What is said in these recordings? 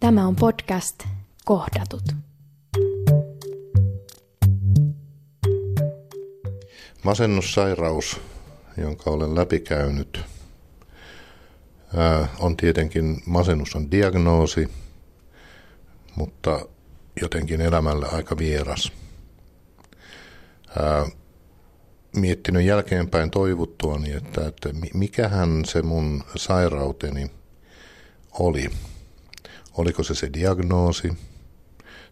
Tämä on podcast Kohdatut. Masennussairaus, jonka olen läpikäynyt, on tietenkin, masennus on diagnoosi, mutta jotenkin elämälle aika vieras. Miettinyt jälkeenpäin toivuttuani, että, että mikähän se mun sairauteni oli. Oliko se se diagnoosi,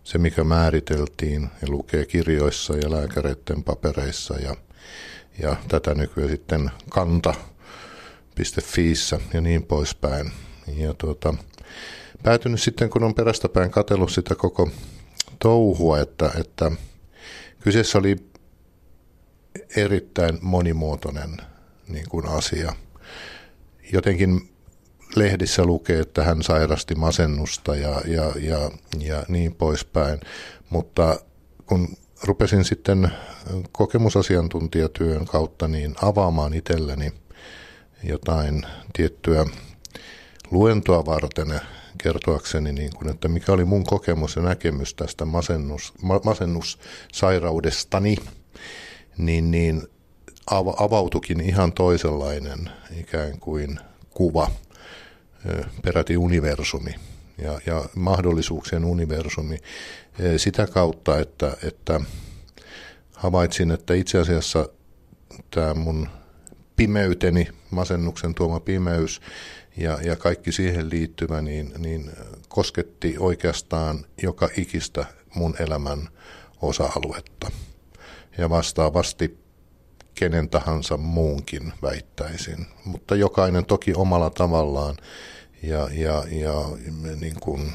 se mikä määriteltiin ja lukee kirjoissa ja lääkäreiden papereissa ja, ja tätä nykyään sitten kanta.fiissä ja niin poispäin. Ja tuota, päätynyt sitten, kun on perästäpäin katsellut sitä koko touhua, että, että kyseessä oli erittäin monimuotoinen niin kuin asia. Jotenkin lehdissä lukee, että hän sairasti masennusta ja, ja, ja, ja niin poispäin, mutta kun rupesin sitten kokemusasiantuntijatyön kautta niin avaamaan itselleni jotain tiettyä luentoa varten kertoakseni, niin kuin, että mikä oli mun kokemus ja näkemys tästä masennus, ma, masennussairaudestani, niin, niin avautukin ihan toisenlainen ikään kuin kuva, peräti universumi ja, ja mahdollisuuksien universumi sitä kautta, että, että havaitsin, että itse asiassa tämä mun pimeyteni, masennuksen tuoma pimeys ja, ja kaikki siihen liittyvä, niin, niin kosketti oikeastaan joka ikistä mun elämän osa-aluetta. Ja vastaavasti kenen tahansa muunkin väittäisin, mutta jokainen toki omalla tavallaan ja, ja, ja niin kuin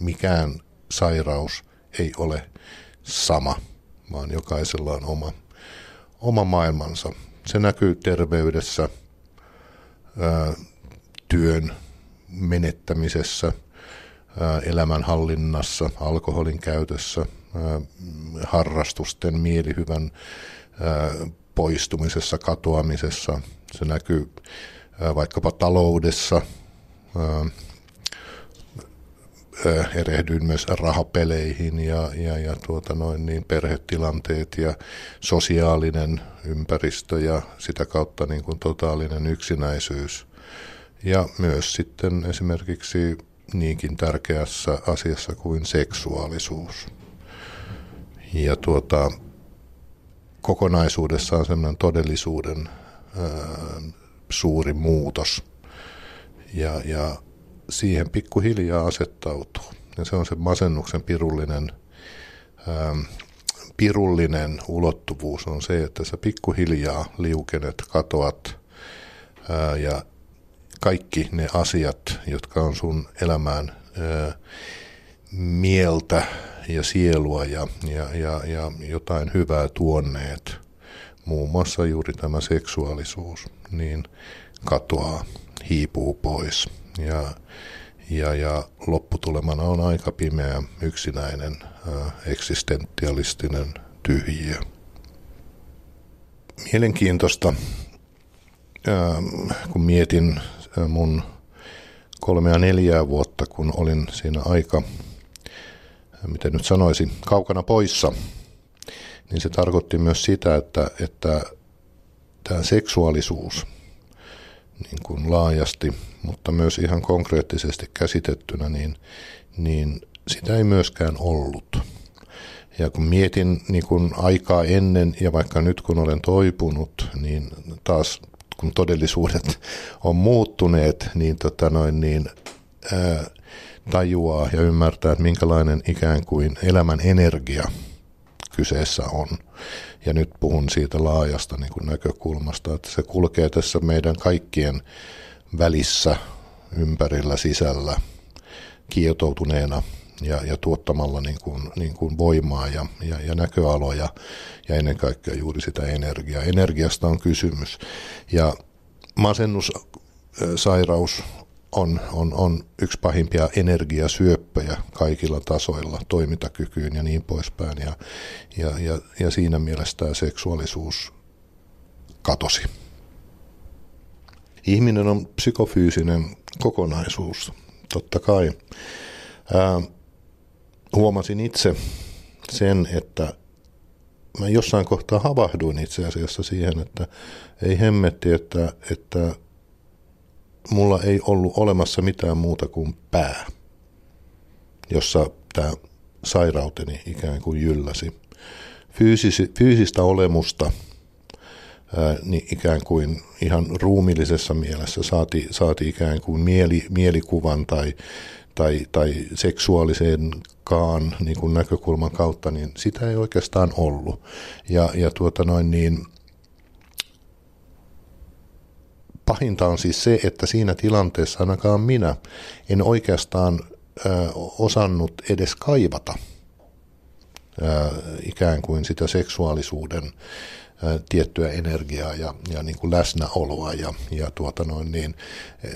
mikään sairaus ei ole sama, vaan jokaisella on oma, oma maailmansa. Se näkyy terveydessä, ää, työn menettämisessä, elämänhallinnassa, alkoholin käytössä, harrastusten, mielihyvän poistumisessa, katoamisessa. Se näkyy vaikkapa taloudessa. Erehdyin myös rahapeleihin ja, ja, ja tuota noin niin perhetilanteet ja sosiaalinen ympäristö ja sitä kautta niin kuin totaalinen yksinäisyys – ja myös sitten esimerkiksi niinkin tärkeässä asiassa kuin seksuaalisuus. Ja tuota, kokonaisuudessaan sellainen todellisuuden suuri muutos. Ja, ja siihen pikkuhiljaa asettautuu. Ja se on se masennuksen pirullinen, pirullinen ulottuvuus on se, että sä pikkuhiljaa liukenet, katoat ja kaikki ne asiat, jotka on sun elämään ää, mieltä ja sielua ja, ja, ja, ja jotain hyvää tuonneet, muun muassa juuri tämä seksuaalisuus, niin katoaa, hiipuu pois. Ja, ja, ja lopputulemana on aika pimeä, yksinäinen, ää, eksistentialistinen tyhjiö. Mielenkiintoista, ää, kun mietin mun kolmea neljää vuotta, kun olin siinä aika, miten nyt sanoisin, kaukana poissa, niin se tarkoitti myös sitä, että, että tämä seksuaalisuus niin kuin laajasti, mutta myös ihan konkreettisesti käsitettynä, niin, niin sitä ei myöskään ollut. Ja kun mietin niin kun aikaa ennen ja vaikka nyt kun olen toipunut, niin taas kun todellisuudet on muuttuneet, niin, tota noin, niin ää, tajuaa ja ymmärtää, että minkälainen ikään kuin elämän energia kyseessä on. Ja nyt puhun siitä laajasta niin kuin näkökulmasta, että se kulkee tässä meidän kaikkien välissä, ympärillä, sisällä, kietoutuneena ja, ja tuottamalla niin kuin, niin kuin voimaa ja, ja, ja näköaloja ja ennen kaikkea juuri sitä energiaa. Energiasta on kysymys. Ja masennussairaus on, on, on yksi pahimpia energiasyöppöjä kaikilla tasoilla, toimintakykyyn ja niin poispäin. Ja, ja, ja, ja siinä mielessä tämä seksuaalisuus katosi. Ihminen on psykofyysinen kokonaisuus, totta kai. Ää, huomasin itse sen, että mä jossain kohtaa havahduin itse asiassa siihen, että ei hemmetti, että, että mulla ei ollut olemassa mitään muuta kuin pää, jossa tämä sairauteni ikään kuin jylläsi. Fyysisi, fyysistä olemusta ää, niin ikään kuin ihan ruumillisessa mielessä saati, saati ikään kuin mieli, mielikuvan tai, tai, tai seksuaaliseenkaan niin kuin näkökulman kautta, niin sitä ei oikeastaan ollut. Ja, ja tuota noin niin, pahinta on siis se, että siinä tilanteessa ainakaan minä en oikeastaan osannut edes kaivata ikään kuin sitä seksuaalisuuden tiettyä energiaa ja, ja niin kuin läsnäoloa, ja, ja tuota noin niin,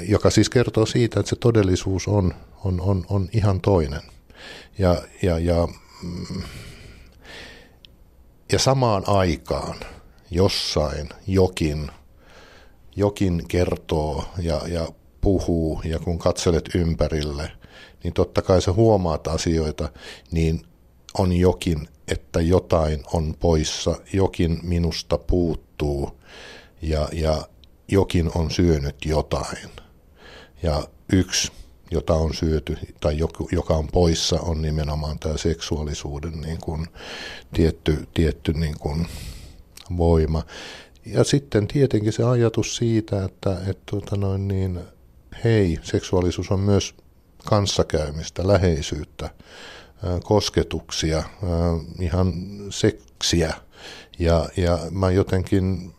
joka siis kertoo siitä, että se todellisuus on, on, on, on ihan toinen. Ja, ja, ja, mm, ja samaan aikaan jossain jokin jokin kertoo ja, ja puhuu ja kun katselet ympärille, niin totta kai sä huomaat asioita, niin on jokin, että jotain on poissa, jokin minusta puuttuu ja, ja jokin on syönyt jotain. Ja yksi, jota on syöty tai joku, joka on poissa, on nimenomaan tämä seksuaalisuuden niin kuin tietty, tietty niin kuin voima. Ja sitten tietenkin se ajatus siitä, että, että tuota noin niin, hei, seksuaalisuus on myös kanssakäymistä, läheisyyttä, kosketuksia, ihan seksiä. Ja, ja mä jotenkin,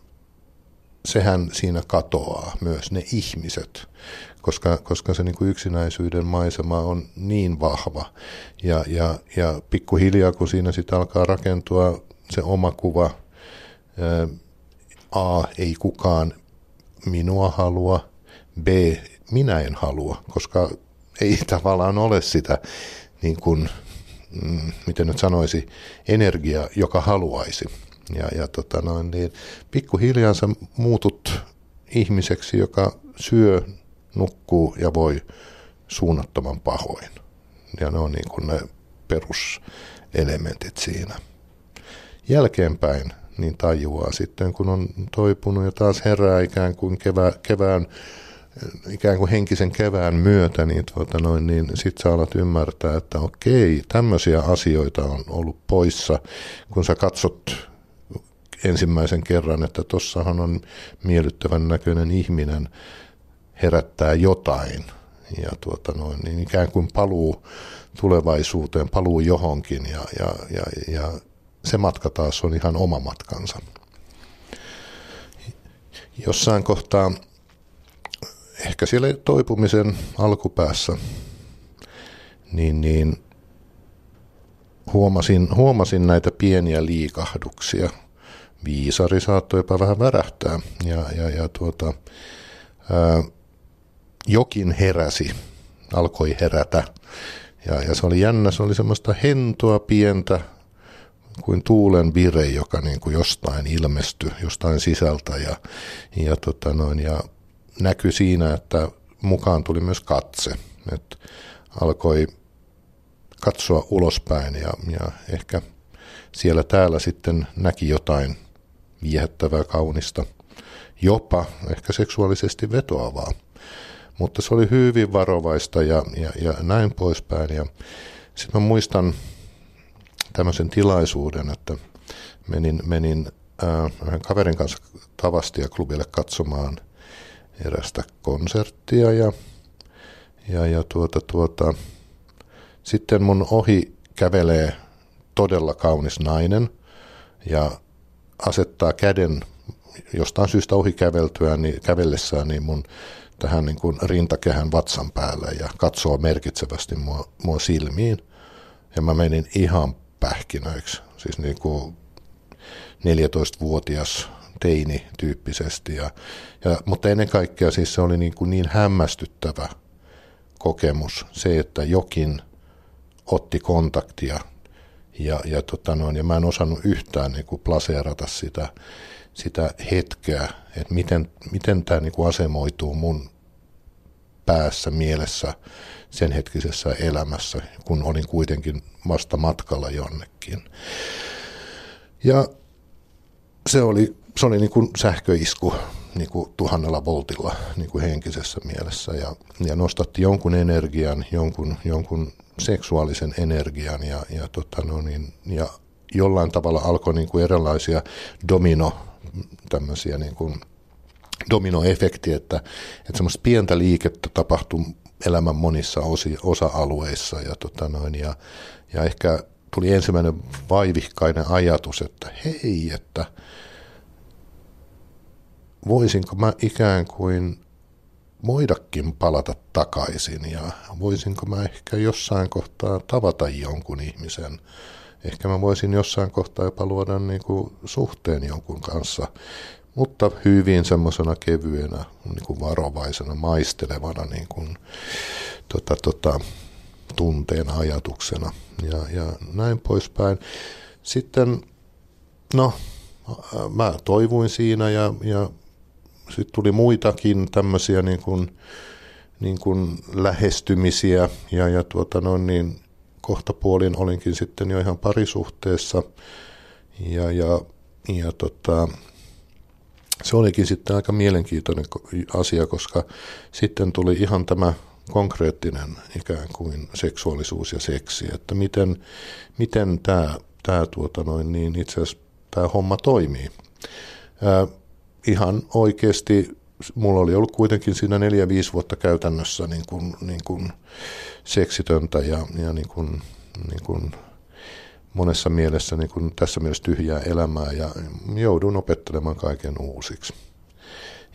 sehän siinä katoaa myös ne ihmiset, koska, koska se niin kuin yksinäisyyden maisema on niin vahva. Ja, ja, ja pikkuhiljaa, kun siinä sitten alkaa rakentua se oma kuva, A, ei kukaan minua halua, B, minä en halua, koska ei tavallaan ole sitä, niin kuin, mm, miten nyt sanoisi, energiaa, joka haluaisi. Ja, ja tota noin, niin pikkuhiljaa sä muutut ihmiseksi, joka syö, nukkuu ja voi suunnattoman pahoin. Ja ne on niin kuin ne peruselementit siinä. Jälkeenpäin niin tajuaa sitten, kun on toipunut ja taas herää ikään kuin kevä, kevään, ikään kuin henkisen kevään myötä, niin, tuota noin, niin sit sä alat ymmärtää, että okei, tämmöisiä asioita on ollut poissa, kun sä katsot ensimmäisen kerran, että tossahan on miellyttävän näköinen ihminen, herättää jotain, ja tuota noin, niin ikään kuin paluu tulevaisuuteen, paluu johonkin, ja, ja, ja, ja se matka taas on ihan oma matkansa. Jossain kohtaa, ehkä siellä toipumisen alkupäässä, niin, niin huomasin, huomasin näitä pieniä liikahduksia. Viisari saattoi jopa vähän värähtää ja, ja, ja tuota, ää, jokin heräsi, alkoi herätä. Ja, ja se oli jännä, se oli semmoista hentoa pientä, kuin tuulen vire, joka niin kuin jostain ilmestyi, jostain sisältä ja, ja, tota noin, ja näkyi siinä, että mukaan tuli myös katse, että alkoi katsoa ulospäin ja, ja ehkä siellä täällä sitten näki jotain viehättävää, kaunista, jopa ehkä seksuaalisesti vetoavaa. Mutta se oli hyvin varovaista ja, ja, ja näin poispäin. Ja sitten mä muistan tämmöisen tilaisuuden, että menin, menin äh, kaverin kanssa Tavastia klubille katsomaan erästä konserttia ja, ja, ja tuota, tuota, sitten mun ohi kävelee todella kaunis nainen ja asettaa käden jostain syystä ohi käveltyä, niin kävellessään niin mun tähän niin kuin rintakehän vatsan päälle ja katsoo merkitsevästi mua, mua silmiin. Ja mä menin ihan pähkinöiksi, siis niin kuin 14-vuotias teini tyyppisesti. Ja, ja, mutta ennen kaikkea siis se oli niin, kuin niin hämmästyttävä kokemus, se, että jokin otti kontaktia ja, ja, tota noin, ja mä en osannut yhtään niin kuin plaseerata sitä, sitä hetkeä, että miten, miten tämä niin kuin asemoituu mun päässä, mielessä, sen hetkisessä elämässä, kun olin kuitenkin vasta matkalla jonnekin. Ja se oli, se oli niin kuin sähköisku niin kuin tuhannella voltilla niin kuin henkisessä mielessä ja, ja nostatti jonkun energian, jonkun, jonkun seksuaalisen energian ja, ja, tota no niin, ja jollain tavalla alkoi niin kuin erilaisia domino tämmöisiä niin kuin dominoefekti, että, että semmoista pientä liikettä tapahtuu elämän monissa osi, osa-alueissa ja, tota noin, ja, ja ehkä tuli ensimmäinen vaivihkainen ajatus, että hei, että voisinko mä ikään kuin voidakin palata takaisin ja voisinko mä ehkä jossain kohtaa tavata jonkun ihmisen. Ehkä mä voisin jossain kohtaa jopa luoda niin kuin suhteen jonkun kanssa, mutta hyvin semmoisena kevyenä, niin kuin varovaisena, maistelevana niin kuin, tota, tota, tunteena, ajatuksena ja, ja näin poispäin. Sitten, no, mä toivuin siinä ja, ja sitten tuli muitakin tämmöisiä niin kuin, niin kuin lähestymisiä ja, ja tuota noin niin, kohtapuolin olinkin sitten jo ihan parisuhteessa ja, ja, ja tota, se olikin sitten aika mielenkiintoinen asia, koska sitten tuli ihan tämä konkreettinen ikään kuin seksuaalisuus ja seksi, että miten, miten tämä, tämä tuota noin, niin itse asiassa tämä homma toimii. Ää, ihan oikeasti mulla oli ollut kuitenkin siinä neljä-viisi vuotta käytännössä niin kuin, niin kuin seksitöntä ja, ja niin kuin, niin kuin monessa mielessä niin kuin tässä mielessä tyhjää elämää ja joudun opettelemaan kaiken uusiksi.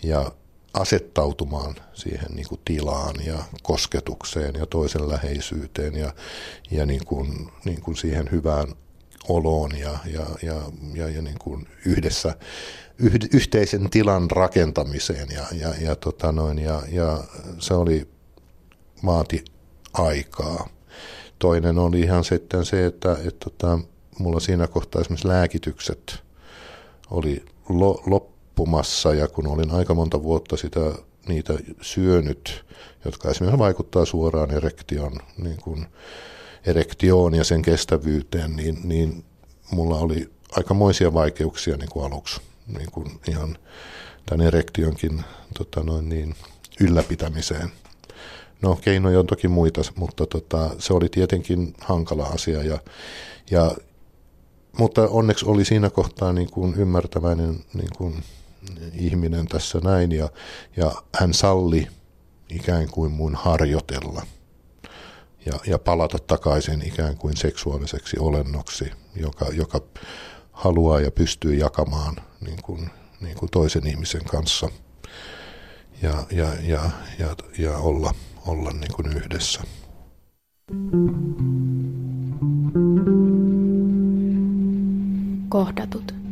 Ja asettautumaan siihen niin kuin tilaan ja kosketukseen ja toisen läheisyyteen ja, ja niin kuin, niin kuin siihen hyvään oloon ja, ja, ja, ja, ja niin kuin yhdessä yhteisen tilan rakentamiseen ja, ja, ja, tota noin, ja, ja se oli vaati aikaa. Toinen oli ihan sitten se, että, että, että tota, mulla siinä kohtaa esimerkiksi lääkitykset oli lo, loppumassa ja kun olin aika monta vuotta sitä niitä syönyt, jotka esimerkiksi vaikuttaa suoraan erektion, niin kuin erektioon ja sen kestävyyteen, niin, niin mulla oli aikamoisia vaikeuksia niin kuin aluksi niin kuin ihan tämän erektionkin tota noin niin, ylläpitämiseen. No keinoja on toki muita, mutta tota, se oli tietenkin hankala asia. Ja, ja, mutta onneksi oli siinä kohtaa niin kuin ymmärtäväinen niin kuin ihminen tässä näin ja, ja hän salli ikään kuin mun harjoitella ja, ja palata takaisin ikään kuin seksuaaliseksi olennoksi, joka, joka haluaa ja pystyy jakamaan niin kuin, niin kuin toisen ihmisen kanssa ja, ja, ja, ja, ja olla, olla niin kuin yhdessä. Kohdatut.